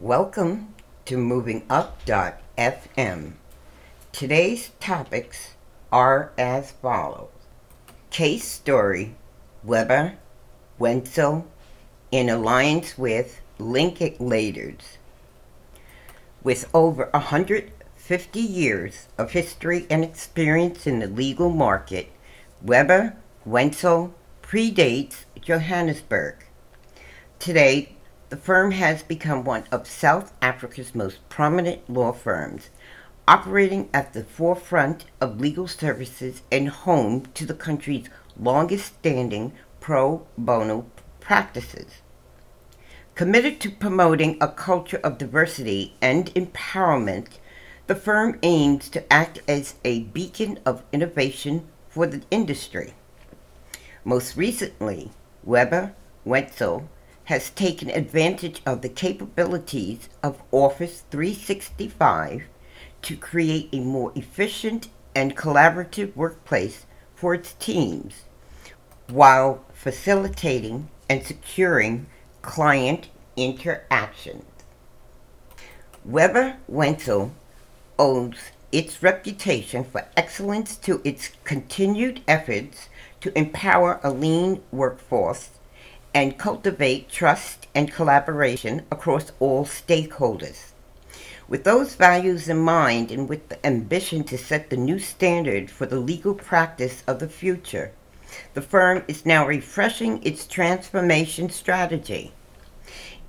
Welcome to MovingUp.fm. Today's topics are as follows Case story Webber, Wentzel, in alliance with Linklaters. With over 150 years of history and experience in the legal market, Webber Wentzel predates Johannesburg. Today, the firm has become one of South Africa's most prominent law firms, operating at the forefront of legal services and home to the country's longest standing pro bono practices. Committed to promoting a culture of diversity and empowerment, the firm aims to act as a beacon of innovation for the industry. Most recently, Webber Wentzel has taken advantage of the capabilities of Office 365 to create a more efficient and collaborative workplace for its teams while facilitating and securing client interactions. Webber Wentzel owes its reputation for excellence to its continued efforts to empower a lean workforce and cultivate trust and collaboration across all stakeholders. With those values in mind and with the ambition to set the new standard for the legal practice of the future, the firm is now refreshing its transformation strategy.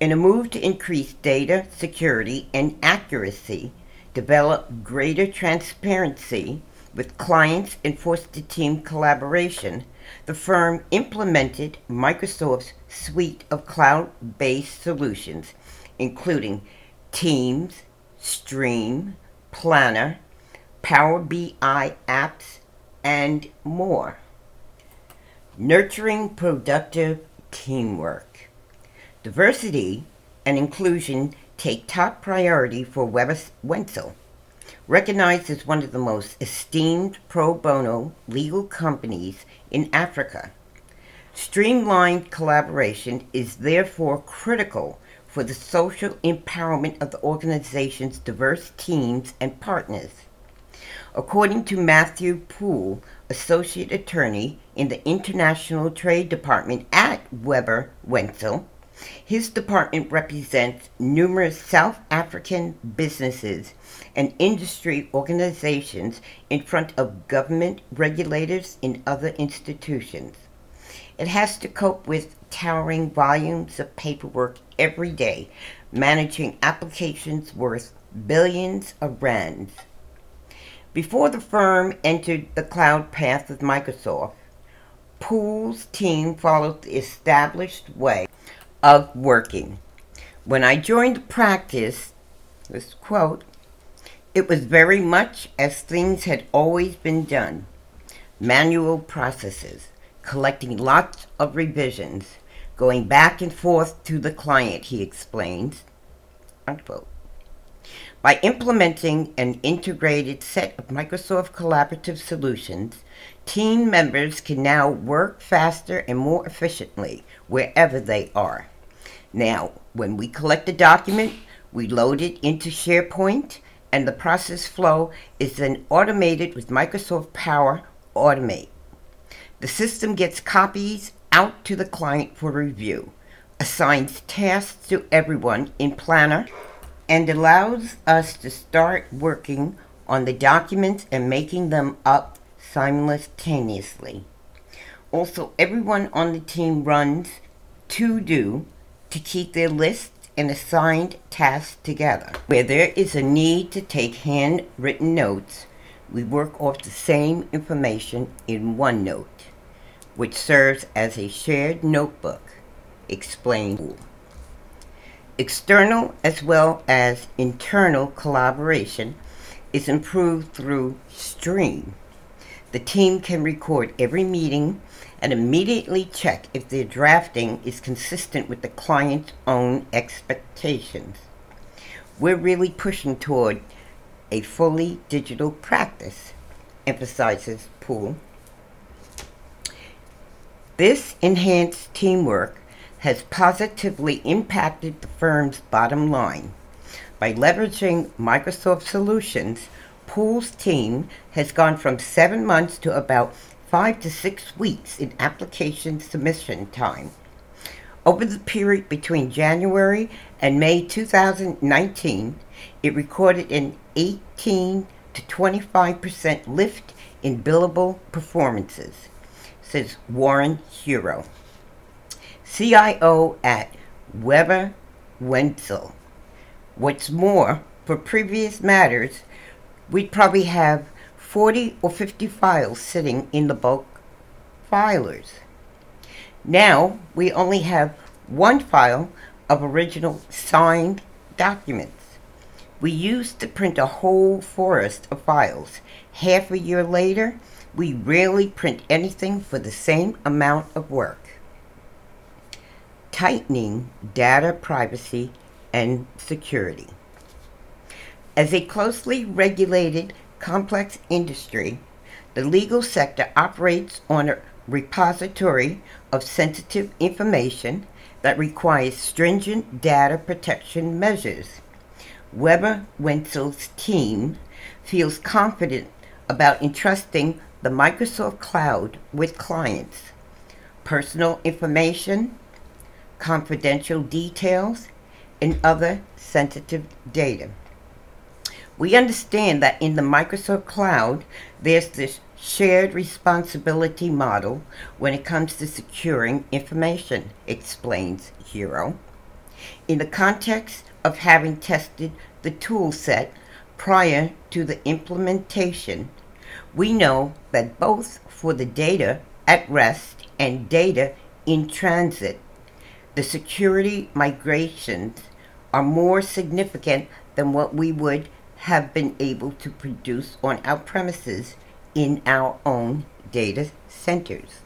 In a move to increase data security and accuracy, develop greater transparency with clients and foster team collaboration, the firm implemented Microsoft's suite of cloud based solutions, including Teams, Stream, Planner, Power BI apps, and more. Nurturing productive teamwork. Diversity and inclusion take top priority for Webber Wentzel recognized as one of the most esteemed pro bono legal companies in Africa. Streamlined collaboration is therefore critical for the social empowerment of the organization's diverse teams and partners. According to Matthew Pool, Associate Attorney in the International Trade Department at Webber Wentzel, his department represents numerous South African businesses and industry organizations in front of government regulators and other institutions. It has to cope with towering volumes of paperwork every day, managing applications worth billions of rands. Before the firm entered the cloud path with Microsoft, Pool's team followed the established way of working. When I joined the practice, this quote, it was very much as things had always been done manual processes, collecting lots of revisions, going back and forth to the client, he explains. Unquote. By implementing an integrated set of Microsoft collaborative solutions, team members can now work faster and more efficiently wherever they are. Now, when we collect a document, we load it into SharePoint and the process flow is then automated with Microsoft Power Automate. The system gets copies out to the client for review, assigns tasks to everyone in Planner, and allows us to start working on the documents and making them up simultaneously. Also, everyone on the team runs to do to keep their list and assigned tasks together. Where there is a need to take handwritten notes, we work off the same information in OneNote, which serves as a shared notebook, explained. External as well as internal collaboration is improved through Stream. The team can record every meeting and immediately check if their drafting is consistent with the client's own expectations. We're really pushing toward a fully digital practice, emphasizes Pool. This enhanced teamwork has positively impacted the firm's bottom line. By leveraging Microsoft solutions, Pool's team has gone from seven months to about five to six weeks in application submission time. Over the period between January and May 2019, it recorded an 18 to 25% lift in billable performances, says Warren Hero, CIO at Webber Wentzel. What's more, for previous matters, we'd probably have 40 or 50 files sitting in the bulk filers. Now we only have one file of original signed documents. We used to print a whole forest of files. Half a year later, we rarely print anything for the same amount of work. Tightening data privacy and security. As a closely regulated, complex industry, the legal sector operates on a repository of sensitive information that requires stringent data protection measures. Webber Wentzel's team feels confident about entrusting the Microsoft Cloud with clients. Personal information, confidential details, and other sensitive data. We understand that in the Microsoft Cloud, there's this shared responsibility model when it comes to securing information, explains Hero. In the context of having tested the tool set prior to the implementation, we know that both for the data at rest and data in transit, the security migrations are more significant than what we would have been able to produce on our premises in our own data centers.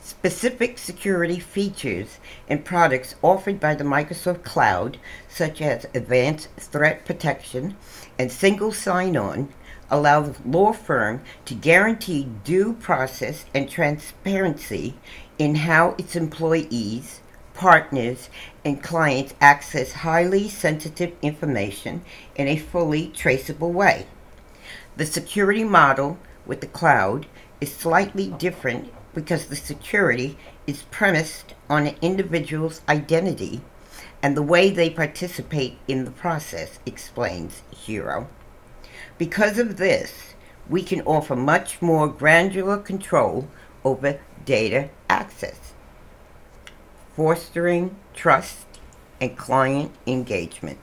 Specific security features and products offered by the Microsoft Cloud, such as advanced threat protection and single sign on, allow the law firm to guarantee due process and transparency in how its employees, partners, and clients access highly sensitive information in a fully traceable way. The security model with the cloud is slightly different because the security is premised on an individual's identity and the way they participate in the process, explains Hero. Because of this, we can offer much more granular control over data access, fostering trust and client engagement.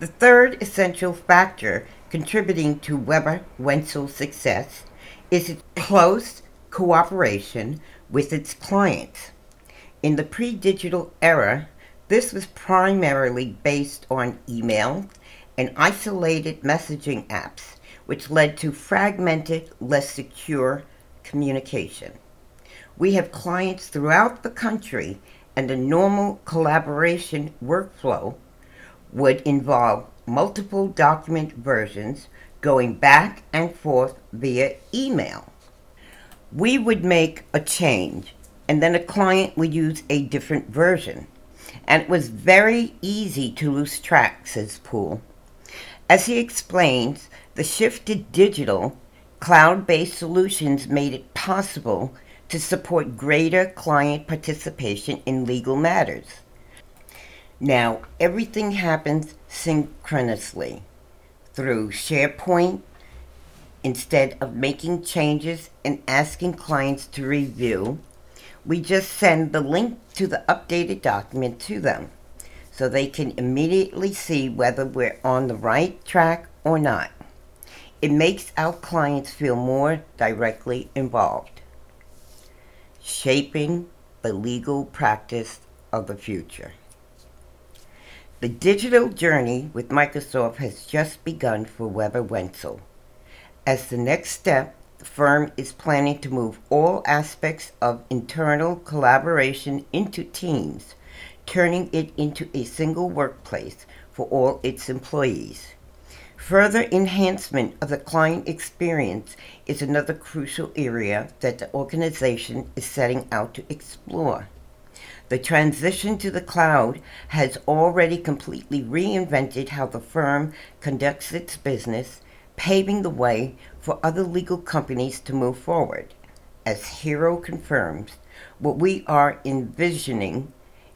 The third essential factor contributing to Webber Wentzel's success is its close cooperation with its clients. In the pre digital era, this was primarily based on email and isolated messaging apps, which led to fragmented, less secure communication. We have clients throughout the country, and a normal collaboration workflow would involve multiple document versions going back and forth via email. We would make a change, and then a client would use a different version. And it was very easy to lose track, says Pool. As he explains, the shift to digital, cloud based solutions made it possible to support greater client participation in legal matters. Now, everything happens synchronously through SharePoint instead of making changes and asking clients to review. We just send the link to the updated document to them so they can immediately see whether we're on the right track or not. It makes our clients feel more directly involved. Shaping the legal practice of the future. The digital journey with Microsoft has just begun for Webber Wentzel. As the next step, the firm is planning to move all aspects of internal collaboration into Teams, turning it into a single workplace for all its employees. Further enhancement of the client experience is another crucial area that the organization is setting out to explore. The transition to the cloud has already completely reinvented how the firm conducts its business, paving the way for other legal companies to move forward. As Hero confirms, what we are envisioning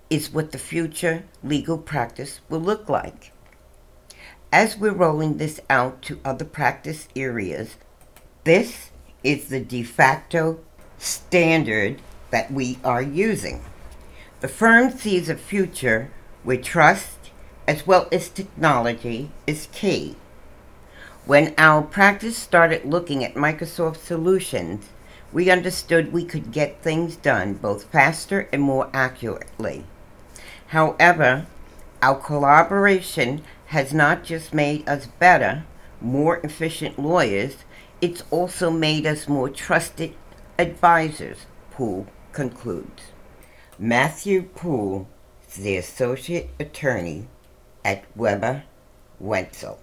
is what the future legal practice will look like. As we're rolling this out to other practice areas, this is the de facto standard that we are using. The firm sees a future where trust as well as technology is key. When our practice started looking at Microsoft solutions, we understood we could get things done both faster and more accurately. However, our collaboration has not just made us better, more efficient lawyers, it's also made us more trusted advisors, Pool concludes. Matthew Pool the associate attorney at Webber Wentzel.